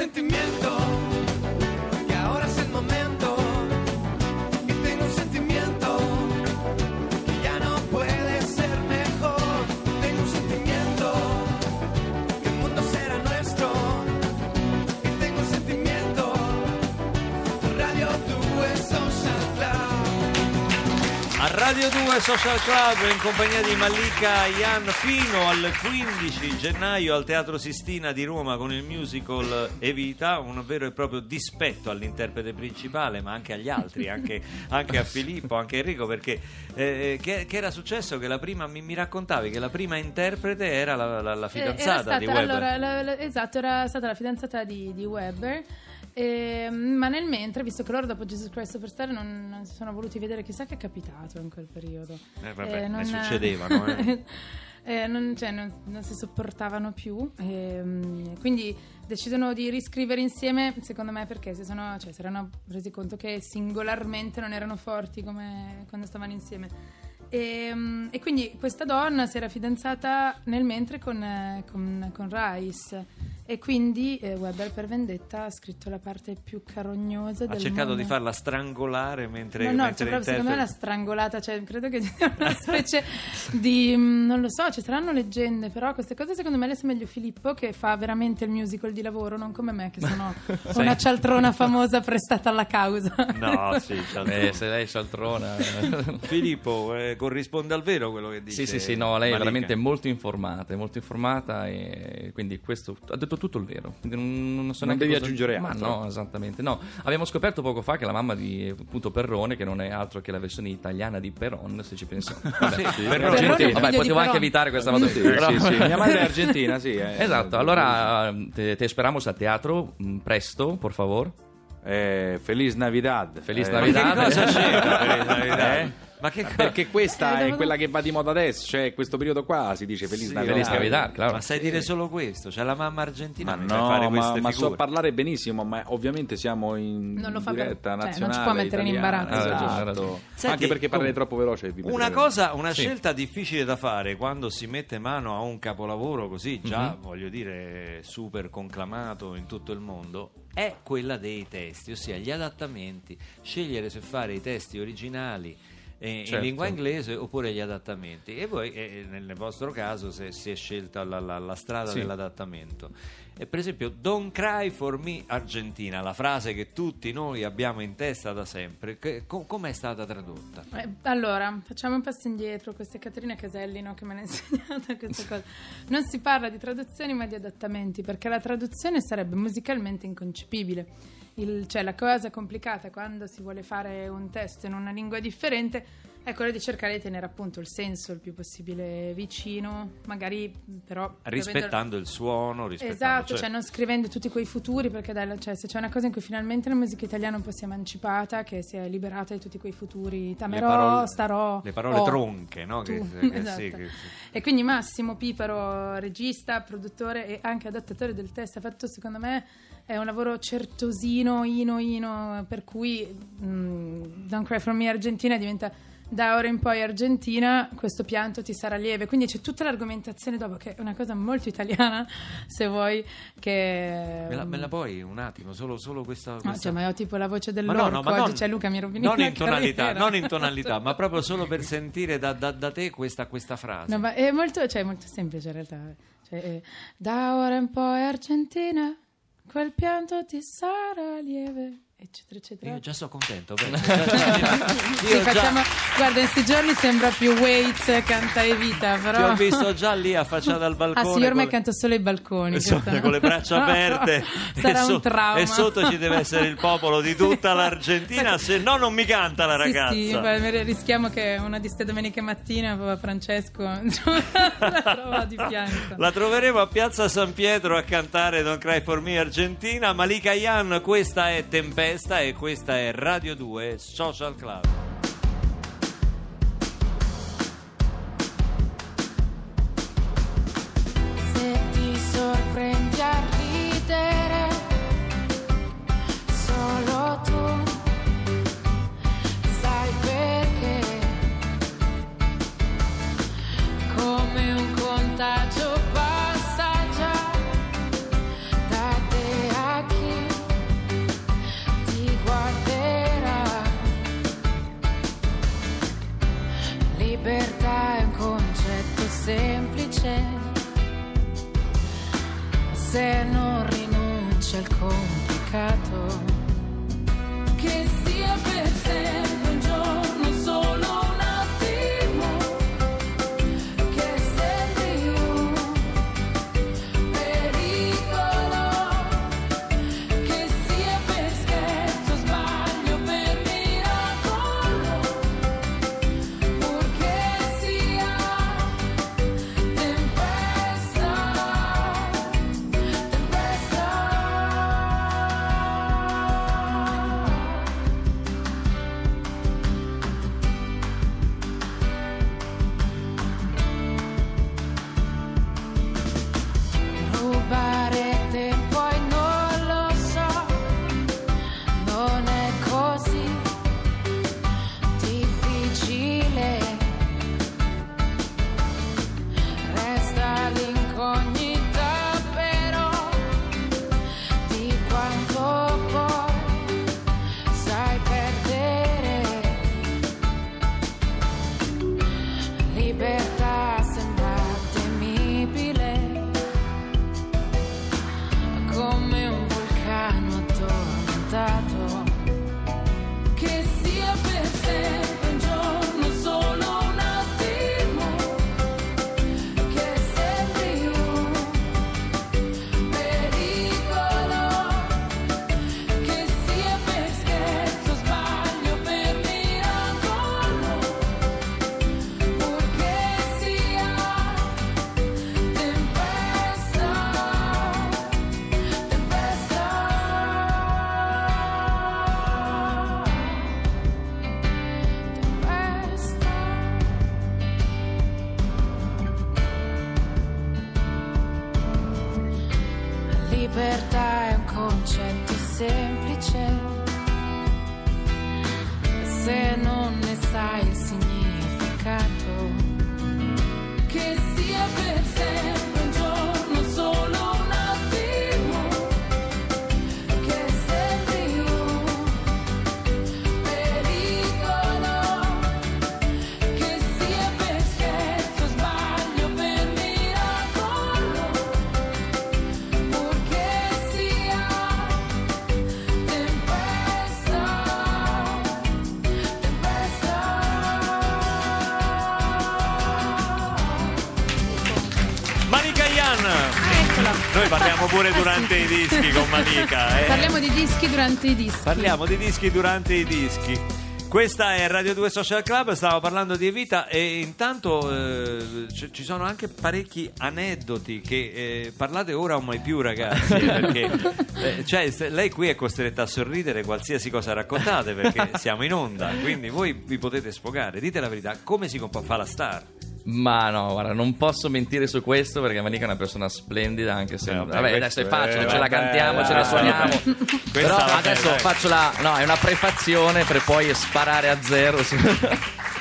sentimiento Radio 2 Social Club in compagnia di Malika Ian fino al 15 gennaio al Teatro Sistina di Roma con il musical Evita, un vero e proprio dispetto all'interprete principale ma anche agli altri, anche, anche a Filippo, anche a Enrico perché eh, che, che era successo che la prima, mi, mi raccontavi che la prima interprete era la, la- la Eh, fidanzata era di stata- Weber. allora, la- esatto, era stata la fidanzata di, di Weber. Ehm, ma nel mentre, visto che loro dopo Jesus Christ Superstar non, non si sono voluti vedere chissà che è capitato in quel periodo. Eh, vabbè, ne non- succedevano, eh. eh, non, cioè, non- non si sopportavano più, ehm, quindi decidono di riscrivere insieme, secondo me perché si, sono, cioè, si erano resi conto che singolarmente non erano forti come quando stavano insieme. E, mm, e quindi questa donna si era fidanzata nel mentre con, eh, con, con Rice e quindi eh, Weber per vendetta ha scritto la parte più carognosa Ha del cercato mondo. di farla strangolare mentre, No, no, mentre cioè, proprio, secondo me l'ha strangolata, cioè, credo che ci sia una specie di, mm, non lo so, ci saranno leggende, però queste cose secondo me le sa meglio Filippo che fa veramente il musical di lavoro, non come me che sono una cialtrona famosa prestata alla causa. No, sì. Eh, se lei è cialtrona. Filippo, eh, corrisponde al vero quello che dice? sì, sì, sì, no, lei è Malika? veramente molto informata, è molto informata e quindi questo ha detto tutto il vero. Quindi non, non so Non neanche devi cosa- aggiungere Ma altro. no, esattamente. No, abbiamo scoperto poco fa che la mamma di appunto Perrone, che non è altro che la versione italiana di Peron, se ci pensiamo. Vabbè, Sì, sì, Perrone, Perrone Vabbè, potevo anche evitare questa battuta. Sì, però- sì, sì. Mia madre è argentina, sì. eh. Esatto, allora te, te esperamos a teatro mm, presto, por favor. Eh, Feliz Navidad. Feliz Eh, Ma che Navidad. cosa c'entra Feliz Navidad? Eh? Ma che cosa? Perché questa Eh, è quella che va di moda adesso, cioè questo periodo qua si dice Feliz Sì, Navidad. Feliz Navidad, claro. Ma sai dire solo questo? C'è la mamma argentina Ma fare no, ma, queste ma so figure. parlare benissimo, ma ovviamente siamo in Non lo fa per- diretta cioè, non ci nazionale. può mettere in italiana, imbarazzo, ragione, ha esatto. ragione. Senti, Anche perché parli troppo veloce. vi Una cosa, una Sì. scelta difficile da fare quando si mette mano a un capolavoro così già, Mhm. voglio dire, super conclamato in tutto il mondo, è quella dei testi, ossia gli adattamenti, scegliere se fare i testi originali eh, in Certo. lingua inglese oppure gli adattamenti. E voi, eh, nel nel vostro caso, se si è scelta la, la- la strada Sì. dell'adattamento. E per esempio, Don't cry for me Argentina, la frase che tutti noi abbiamo in testa da sempre, che- co- com'è stata tradotta? Eh, allora, facciamo un passo indietro. Questa è Caterina Caselli no, che me l'ha insegnata questa cosa. Non si parla di traduzioni ma di adattamenti, perché la traduzione sarebbe musicalmente inconcepibile. Il- cioè, la cosa complicata quando si vuole fare un testo in una lingua differente è quella di cercare di tenere appunto il senso il più possibile vicino, magari però... rispettando il suono, rispettando Esatto, cioè- cioè non scrivendo tutti quei futuri, perché dai, cioè, se c'è una cosa in cui finalmente la musica italiana un po' si è emancipata, che si è liberata di tutti quei futuri, tamerò, parole- starò, le parole oh, tronche, no? Che- che- Esatto. sì, che- E quindi Massimo Piparo, regista, produttore e anche adattatore del testo, ha fatto secondo me è un lavoro certosino, ino, ino, per cui mm, Don't Cry For Me Argentina diventa da ora in poi Argentina, questo pianto ti sarà lieve. Quindi c'è tutta l'argomentazione dopo, che è una cosa molto italiana, se vuoi, che... Me la, me la puoi un attimo, solo, solo questa... No, questa- cioè, ma io ho tipo la voce Ma no, dell'orco no, ma oggi, non- cioè Luca mi rovini non in tonalità, carriera. non in tonalità, ma proprio solo per sentire da, da- da te questa, questa frase. No, ma è molto, cioè, molto semplice in realtà. Cioè, eh, da ora in poi Argentina, quel pianto ti sarà lieve, eccetera, eccetera. Io già sono contento. già- Sì, facciamo- guarda, in questi giorni sembra più Waits canta Evita, ti però... ho visto già lì affacciata al balcone. Ah sì, io ormai con- canto solo ai balconi. Insomma, questa- con le braccia aperte Sarà e, so- un trauma. e sotto ci deve essere il popolo di tutta l'Argentina se no non mi canta la ragazza Sì, sì, beh, rischiamo che una di ste domeniche mattina Francesco la trova di fianco. La troveremo a Piazza San Pietro a cantare Don't Cry For Me Argentina. Malika Yan, questa è Tempesta e questa è Radio 2 Social Club. Se ti sorprendi a ridere, solo tu è un concetto semplice. Noi parliamo pure durante i dischi con Manica. eh. Parliamo di dischi durante i dischi. Parliamo di dischi durante i dischi. Questa è Radio 2 Social Club, stavo parlando di Evita e intanto eh, c- ci sono anche parecchi aneddoti che eh, parlate ora o mai più ragazzi, eh, perché eh, cioè, lei qui è costretta a sorridere qualsiasi cosa raccontate perché siamo in onda, quindi voi vi potete sfogare, dite la verità, come si compa- fa la star? Ma no, guarda, non posso mentire su questo perché Manica è una persona splendida, anche se... Eh, vabbè, vabbè, adesso è facile, ce la cantiamo, ce la dai. suoniamo. Però adesso faccio la... No, è una prefazione per poi sparare a zero.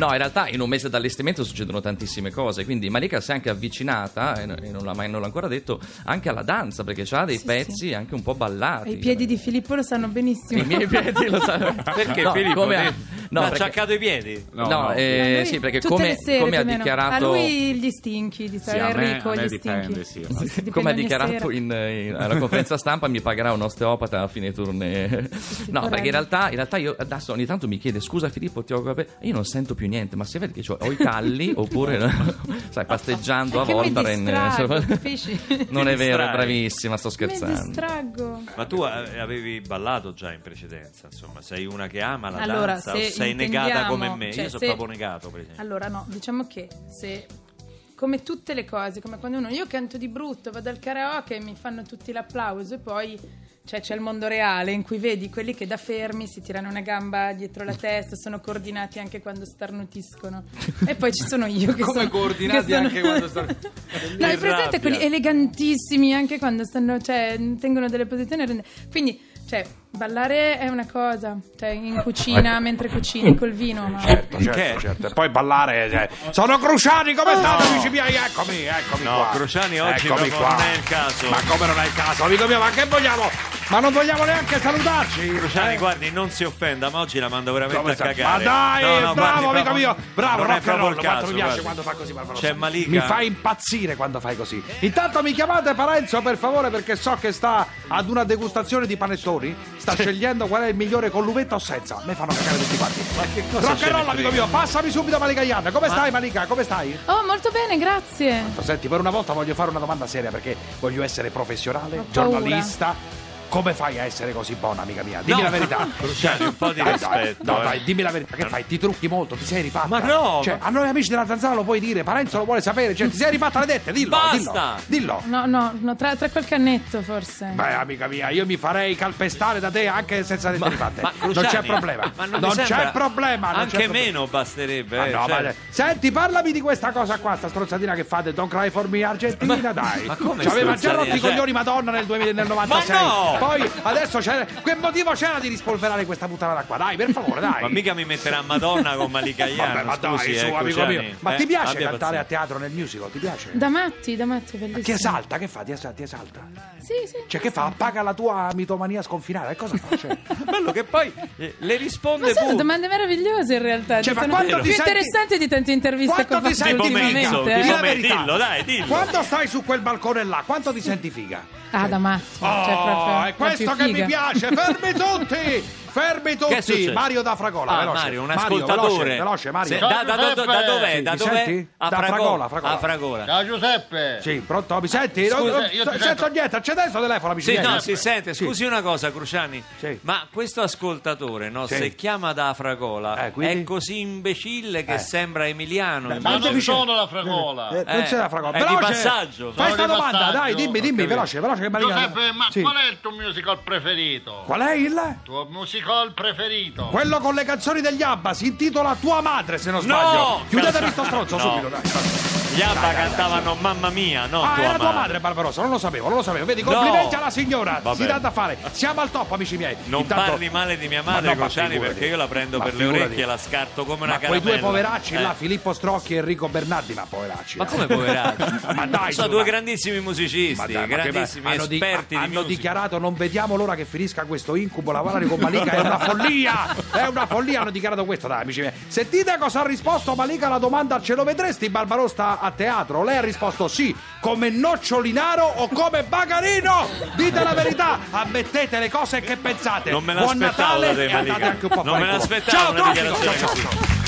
No, in realtà in un mese d'allestimento succedono tantissime cose, quindi Malika si è anche avvicinata, e n- e non l'ha mai non l'ha ancora detto, anche alla danza, perché ha dei Sì, pezzi anche un po' ballati. I piedi di Filippo lo sanno benissimo. I miei piedi lo sanno. Perché No, Filippo come ha- no, ha acciaccato i piedi? No, No, no. eh, lui sì, perché come, come ha dichiarato... A lui gli stinchi di Sì, Enrico gli dipende, stinchi. sì. Dipende come ha dichiarato in, in- alla conferenza stampa mi pagherà un osteopata a fine tournée sì, no perché in realtà, in realtà io adesso ogni tanto mi chiede scusa Filippo ti ho capito io non sento più niente ma si vede che c'ho- ho i talli oppure sai pasteggiando a Voltaren non è vero distrai. bravissima sto scherzando distraggo. Ma tu eh, avevi ballato già in precedenza, insomma, sei una che ama la Allora, danza se o sei negata come me? cioè, Io sono se- proprio negato, per esempio. Allora, no, diciamo che se come tutte le cose, come quando uno io canto di brutto, vado al karaoke e mi fanno tutti l'applauso e poi cioè, c'è il mondo reale in cui vedi quelli che da fermi si tirano una gamba dietro la testa, sono coordinati anche quando starnutiscono. E poi ci sono io che Come sono coordinati che sono- anche quando stanno- No, hai presente quelli elegantissimi anche quando stanno, cioè, tengono delle posizioni. Quindi, cioè, ballare è una cosa, cioè, in cucina mentre cucini col vino, ma Certo, certo, certo. E poi ballare. cioè, sono Cruciani, come state, amici miei? Eccomi, eccomi No, qua. Cruciani oggi Eccomi proprio qua. non è il caso. Ma come non è il caso, amico mio? Ma che vogliamo? Ma non vogliamo neanche salutarci. Cruciani, eh? guardi, non si offenda, ma oggi la mando veramente Come a sta? cagare. Ma dai, No, no, bravo guardi, amico proprio- mio, bravo, non è rock and proprio roll, il quanto caso, mi piace guardi. quando fa così Barbarossa. C'è Malika. Mi fa impazzire quando fai così. Intanto mi chiamate Parenzo per favore perché so che sta ad una degustazione di panettoni, sta scegliendo qual è il migliore con l'uvetta o senza. Mi fanno cagare tutti quanti. Ma che cosa Rock and roll amico mio, passami subito Malika Ian. Come stai Malika? Come stai? Oh, molto bene, grazie. Senti, per una volta voglio fare una domanda seria perché voglio essere professionale, giornalista. Come fai a essere così buona, amica mia? Dimmi No. la verità. Cruciani, un po' di Dai, dai, rispetto, No, eh. dai, dimmi la verità. Che fai? Ti trucchi molto, ti sei rifatta. Ma no, Cioè, ma- a noi amici della zanzara lo puoi dire, Parenzo lo vuole sapere. Cioè, ti sei rifatta le dette, dillo. Basta. Dillo. dillo. No, no, no, tra, tra qualche annetto forse. Beh, amica mia, io mi farei calpestare da te anche senza dette rifatte. Ma non Cruciani, c'è problema. ma non mi c'è problema. non c'è Anche problema. meno basterebbe. Ma eh, no, cioè- ma- Senti, parlami di questa cosa qua, sta strozzatina che fate, Don't Cry for Me Argentina, dai. ma come Ci aveva già rotto i Cioè- coglioni Madonna nel, 2000 nel 96. Ma no! Poi adesso c'è. Che motivo c'era di rispolverare questa puttanata qua? Dai, per favore, dai. Ma mica mi metterà Madonna con Malika Ian, Vabbè, ma scusi, dai, su, eh, amico mio. Ma Eh, ti piace abbia cantare a pazienza. teatro nel musical? Ti piace? Da matti, da matti, Ma bellissimo. Ti esalta, che fa? Ti esalta? Ti esalta? Sì, sì. Cioè, che fa? Appaga la tua mitomania sconfinata. E cosa fa? Cioè, Bello che poi eh, le Ma risponde sono pure. domande meravigliose in realtà. Cioè, ma sono quando più ti senti- interessanti di tante interviste che ti fatto senti ultimamente. mezzo, eh. Dì tipo la me- verità. dillo, dai, dillo. Quando stai su quel balcone là, quanto ti senti figa? Ah, da matti. Oh, cioè, proprio è questo che mi piace. Fermi tutti! Fermi tutti! Mario da Fragola, Ah, veloce. Mario, un Mario, ascoltatore. Veloce, veloce Mario. Se- da, da- da- da dov'è? Sì, da mi dov'è? senti? A Da Fragola. Fragola. A Fragola. Ciao Giuseppe! Sì, pronto? Mi senti? Scusa, Non- io ti sento sento. niente, accende questo telefono, amici Sì, no, si sente. Sì. Scusi una cosa, Cruciani. Sì. Ma questo ascoltatore, no, Sì. se chiama da Fragola, Eh, quindi? è così imbecille che Eh. sembra Emiliano. Ma non sono la fragola! Eh, non c'è la Fragola. è di passaggio. Fai Sono sta di domanda, dai, dimmi, dimmi, veloce, veloce che Giuseppe, ma qual è il tuo musical preferito? Qual è il? Il tuo musical preferito? Quello con le canzoni degli Abba si intitola Tua madre, se non sbaglio. No! Chiudetemi sto stronzo subito, dai. Gli Abba Dai, dai, cantavano Mamma mia, no Ah, tua era tua madre. Barbarossa, non lo sapevo, non lo sapevo. Vedi, complimenti No. alla signora, Vabbè. si dà da fare. Siamo al top, amici miei. Non Intanto- parli male di mia Ma madre, ma Cruciani, perché io la prendo Ma per le figurati. orecchie e la scarto come una Ma quei caramella. due poveracci Eh. là, Filippo Strocchi e Enrico Bernardi, ma poveracci. Ma eh. come poveracci? Ma dai, sono due dai. grandissimi musicisti, dai, grandissimi esperti di hanno dichiarato non vediamo l'ora che finisca questo incubo lavorare con Malika è una follia è una follia hanno dichiarato questo dai amici miei sentite cosa ha risposto Malika alla domanda ce lo vedresti Barbarossa a teatro? Lei ha risposto sì come nocciolinaro o come bagarino. Dite la verità ammettete le cose che pensate. Non me buon l'aspettavo Natale da te, e andate anche un po' a Non me l'aspettavo ciao ciao, ciao.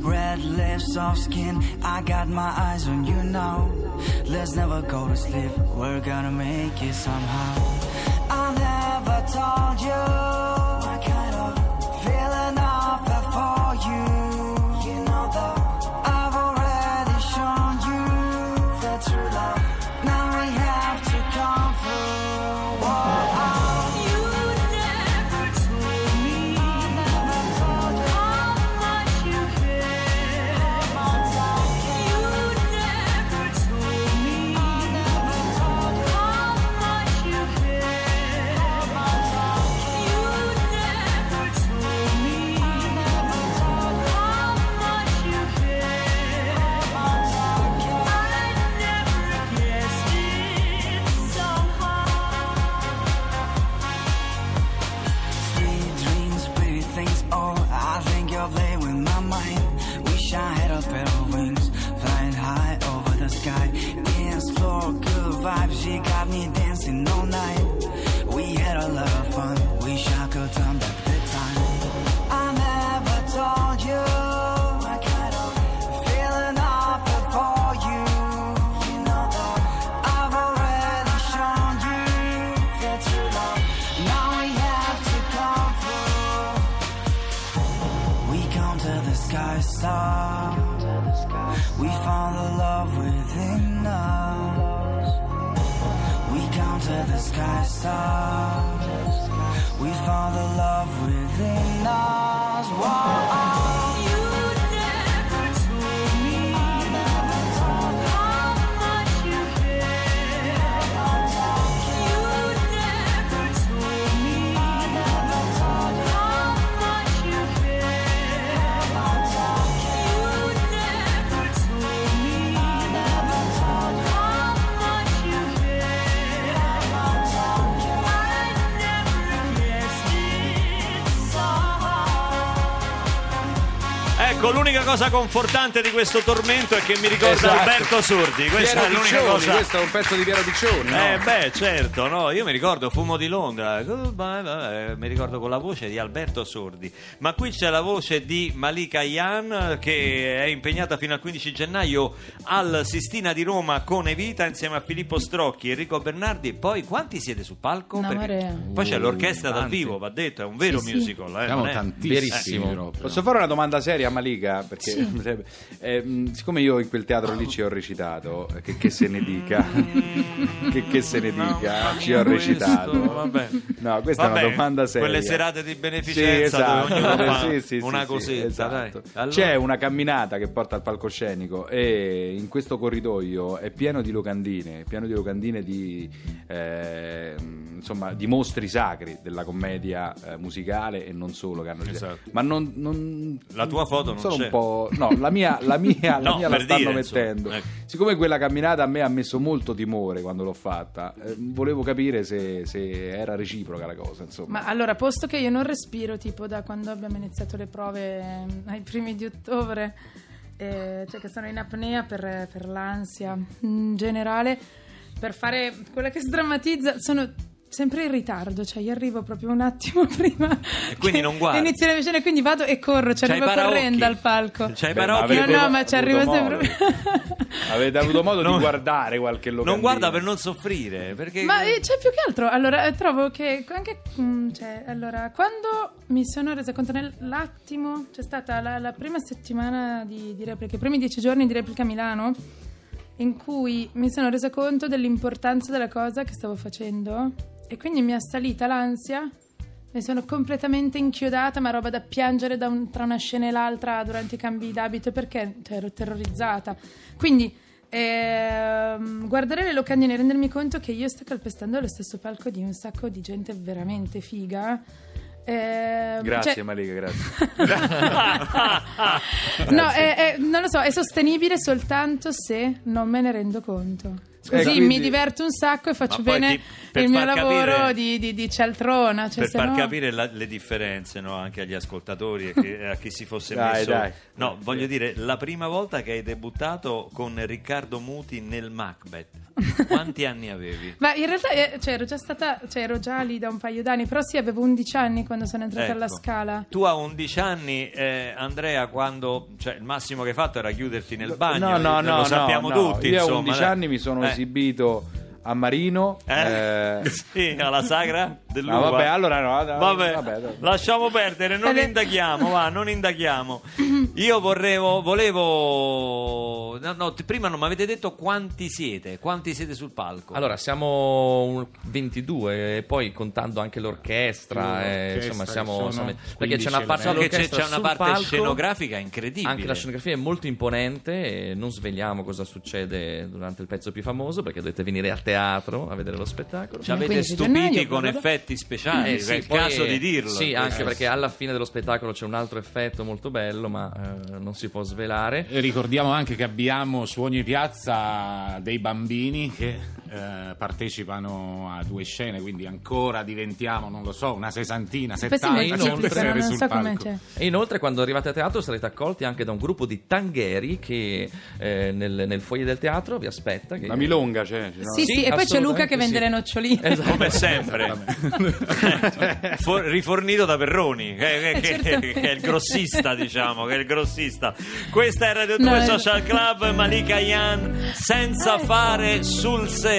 Red lips, soft skin, I got my eyes on you now. Let's never go to sleep, we're gonna make it somehow. I never told you spread our wings, flying high over the sky. Cosa confortante di questo tormento è che mi ricorda Esatto. Alberto Sordi. Questa Piero è l'unica Piccioni, cosa. questo è un pezzo di Piero Piccioni, no? Eh beh certo, no, io mi ricordo Fumo di Londra, eh, mi ricordo con la voce di Alberto Sordi, ma qui c'è la voce di Malika Yan che è impegnata fino al 15 gennaio al Sistina di Roma con Evita insieme a Filippo Strocchi, Enrico Bernardi, poi quanti siete sul palco? Una Perché- marea. Poi c'è l'orchestra dal vivo, va detto, è un vero Sì, sì. musical. Eh, Siamo tantissimi proprio. Posso fare una domanda seria a Malika? Perché eh, mh, siccome io in quel teatro lì ci ho recitato, eh, che, che se ne dica, che, che se ne dica, ci ho recitato. vabbè. No, questa è Vabbè, una domanda seria. quelle serate di Sì, beneficenza esatto. dove ognuno fa Sì, sì, una sì, sì, cosetta, esatto. dai. Allora- C'è una camminata che porta al palcoscenico e in questo corridoio è pieno di locandine, pieno di locandine di, eh, insomma, di mostri sacri della commedia eh, musicale e non solo. Che hanno Esatto. Ma non, non- La tua foto non sono c'è. un po'. No, la mia, la mia, la, No, mia la stanno dire, insomma. mettendo. Ecco. Siccome quella camminata a me ha messo molto timore quando l'ho fatta, eh, volevo capire se, se era reciproca la cosa. Insomma. Ma allora, posto che io non respiro tipo da quando abbiamo iniziato le prove ehm, ai primi di ottobre, eh, cioè che sono in apnea per, per l'ansia in generale, per fare quella che sdrammatizza, sono sempre in ritardo, cioè io arrivo proprio un attimo prima. E quindi non guardi? Iniziano le scene, quindi vado e corro, ci i arrivo correndo al palco. C'hai paraocchi? No, no, avuto- ma ci arrivo modo. sempre. Avete avuto modo Non- di guardare qualche locandina? Non guarda per non soffrire, perché... Ma eh, c'è più che altro, allora eh, trovo che anche, mm, cioè, allora, quando mi sono resa conto nell'attimo, c'è stata la, la prima settimana di, di repliche, i primi dieci giorni di replica a Milano, in cui mi sono resa conto dell'importanza della cosa che stavo facendo e quindi mi è salita l'ansia. Mi sono completamente inchiodata, ma roba da piangere da un- tra una scena e l'altra durante i cambi d'abito perché cioè, ero terrorizzata. Quindi ehm, guardare le locandine e rendermi conto che io sto calpestando lo stesso palco di un sacco di gente veramente figa. ehm, Grazie cioè- Malika, grazie. No, è- è- non lo so, è sostenibile soltanto se non me ne rendo conto. Così quindi- mi diverto un sacco e faccio bene ti- il mio lavoro capire- di, di, di cialtrona. Cioè, per far no- capire la- le differenze no, anche agli ascoltatori e che- a chi si fosse Dai, messo dai. no voglio dire la prima volta che hai debuttato con Riccardo Muti nel Macbeth quanti anni avevi? Ma in realtà eh, cioè, ero già stata, cioè, ero già lì da un paio d'anni, però sì, avevo 11 anni quando sono entrata Ecco. alla scala. tu a 11 anni eh, Andrea quando cioè, il massimo che hai fatto era chiuderti nel bagno no, no, lo no, sappiamo no, no. tutti Io a insomma, 11 dai. anni mi sono Eh, esibito a Marino. eh? eh, sì, alla sagra dell'uva No, vabbè, allora no, no, Vabbè, vabbè, lasciamo perdere, non indaghiamo, va, non indaghiamo. Io vorrevo, volevo... No, no, prima non mi avete detto quanti siete, quanti siete sul palco. Allora, siamo un 22 e poi contando anche l'orchestra, eh, insomma, siamo, siamo- perché c'è una 15 parte so che c'è, c'è una parte palco, scenografica incredibile. Anche la scenografia è molto imponente e non sveliamo cosa succede durante il pezzo più famoso perché dovete venire a teatro a vedere lo spettacolo. Ci avete 15 stupiti gennaio, con effetti speciali, Eh, è sì, il poi- caso di dirlo. Sì, anche Eh, perché alla fine dello spettacolo c'è un altro effetto molto bello, ma eh, non si può svelare. Ricordiamo anche che abbiamo su ogni piazza dei bambini che eh, partecipano a due scene, quindi ancora diventiamo, non lo so, una sessantina, settanta inoltre- non so. E inoltre, quando arrivate a teatro, sarete accolti anche da un gruppo di tangheri che eh, nel, nel foyer del teatro vi aspetta. Che... La milonga c'è. c'è, no? Sì, sì, e poi c'è Luca che vende sì. le noccioline. Esatto. Come sempre, For- rifornito da Perroni, che, che- che- Certamente. che è il grossista, diciamo, che è il grossista. Questa è Radio 2 No, eh. Social Club, Malika Yan, senza fare sul serio.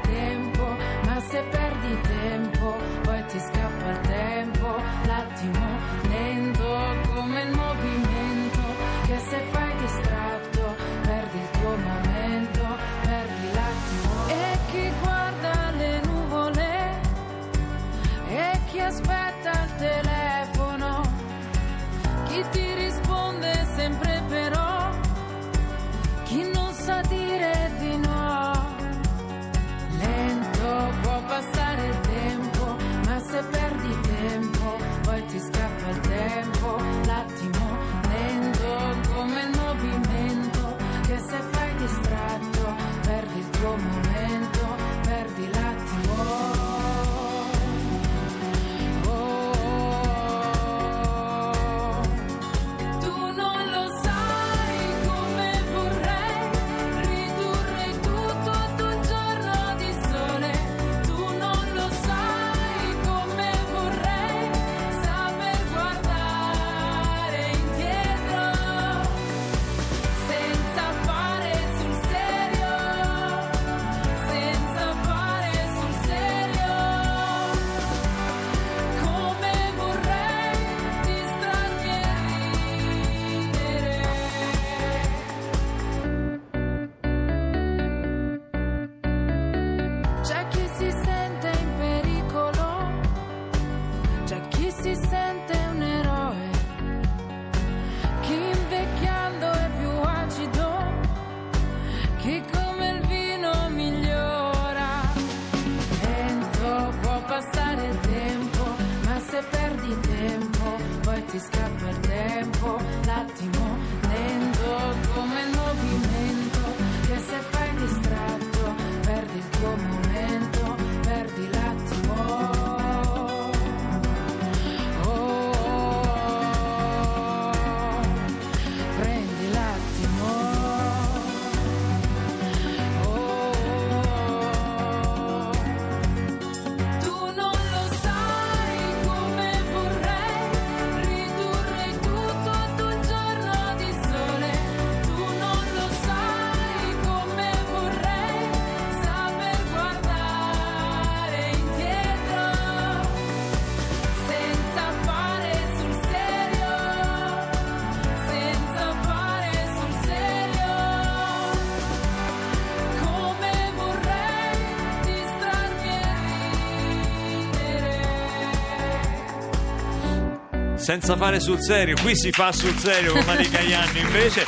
Senza fare sul serio, qui si fa sul serio con Malika Ianni, invece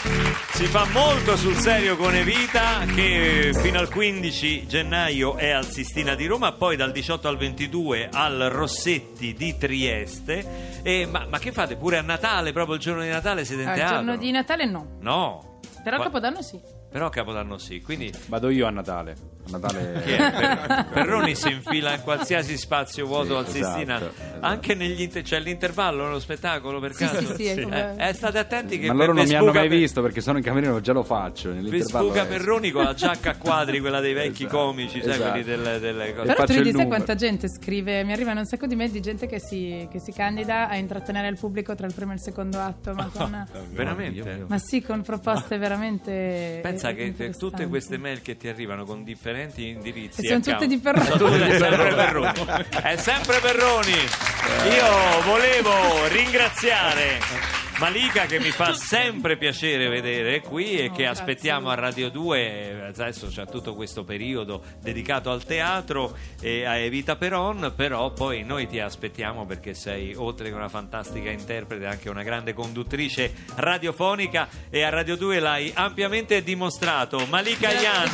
si fa molto sul serio con Evita che fino al 15 gennaio è al Sistina di Roma, poi dal 18 al 22 al Rossetti di Trieste. E, ma, ma che fate? Pure a Natale, proprio il giorno di Natale siete in Al teatro? giorno di Natale no, No. però Ma- Capodanno sì. Però Capodanno sì, quindi Vado io a Natale. A Natale... chi è? Per- Perroni si infila in qualsiasi spazio vuoto Sì, al Sistina, esatto, esatto. anche negli inter- c'è l'intervallo nello spettacolo per Sì, caso? sì, sì, è come- Eh, eh, state attenti che Ma loro non mi hanno mai per- visto perché sono in camerino, già lo faccio. Vi nell'intervallo è- Perroni con la giacca a quadri, quella dei vecchi Esatto, comici, sai, esatto. quelli delle, delle cose. Però faccio tu ridi, il sai numero. quanta gente scrive? Mi arrivano un sacco di mail di gente che si, che si candida a intrattenere il pubblico tra il primo e il secondo atto. Ma, con, Veramente? ma sì, con proposte veramente. Pensa che interessanti. tutte queste mail che ti arrivano con differenti indirizzi E sono tutte di Perroni. sono tutte sempre Perroni. È sempre Perroni. Io volevo ringraziare Malika che mi fa sempre piacere vedere qui e che aspettiamo a Radio 2 adesso c'è tutto questo periodo dedicato al teatro e a Evita Peron però poi noi ti aspettiamo perché sei oltre che una fantastica interprete anche una grande conduttrice radiofonica e a Radio 2 l'hai ampiamente dimostrato. Malika Ian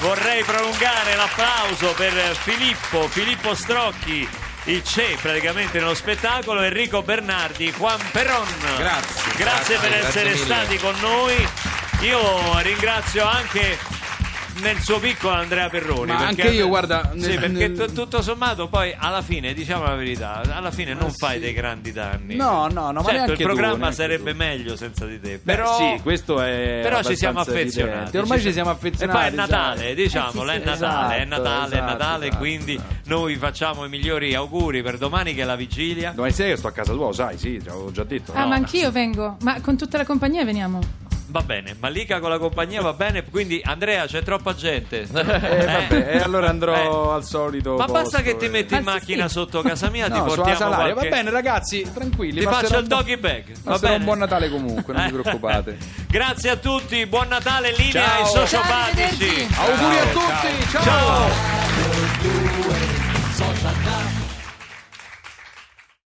vorrei prolungare l'applauso per Filippo Filippo Strocchi il c'è praticamente nello spettacolo Enrico Bernardi Juan Perron Grazie. grazie per Grazie, essere grazie stati con noi. Io ringrazio anche nel suo piccolo Andrea Perroni. Ma anche io, guarda, Sì, nel- perché nel- tu- tutto sommato poi alla fine, diciamo la verità, alla fine non fai dei grandi danni. No, no, no, ma Certo, neanche il tu, programma neanche sarebbe tu. meglio senza di te. Beh, Però, sì, questo è però ci siamo affezionati. evidente. Ormai ci siamo affezionati. E poi è Natale, diciamolo, Eh sì, è sì, Natale, è esatto, Natale, è esatto, Natale, esatto, quindi esatto. noi facciamo i migliori auguri per domani che è la vigilia. Domani sera io sto a casa tua, sai, sì, te l'avevo già detto. Ah, no? ma anch'io vengo. Ma con tutta la compagnia veniamo. Va bene, Malika con la compagnia va bene, quindi Andrea c'è troppa gente. Eh, vabbè, e allora andrò al solito. Ma basta posto, che ti eh. metti in Ma macchina sì. sotto casa mia, ti No, sulla portiamo qualche... Va bene, ragazzi, tranquilli. Ti faccio il doggy bag. Va bene? un buon Natale comunque, non vi Eh. preoccupate. Grazie a tutti, buon Natale, linea Ciao. ai sociopatici. Auguri a tutti, ciao. Ciao.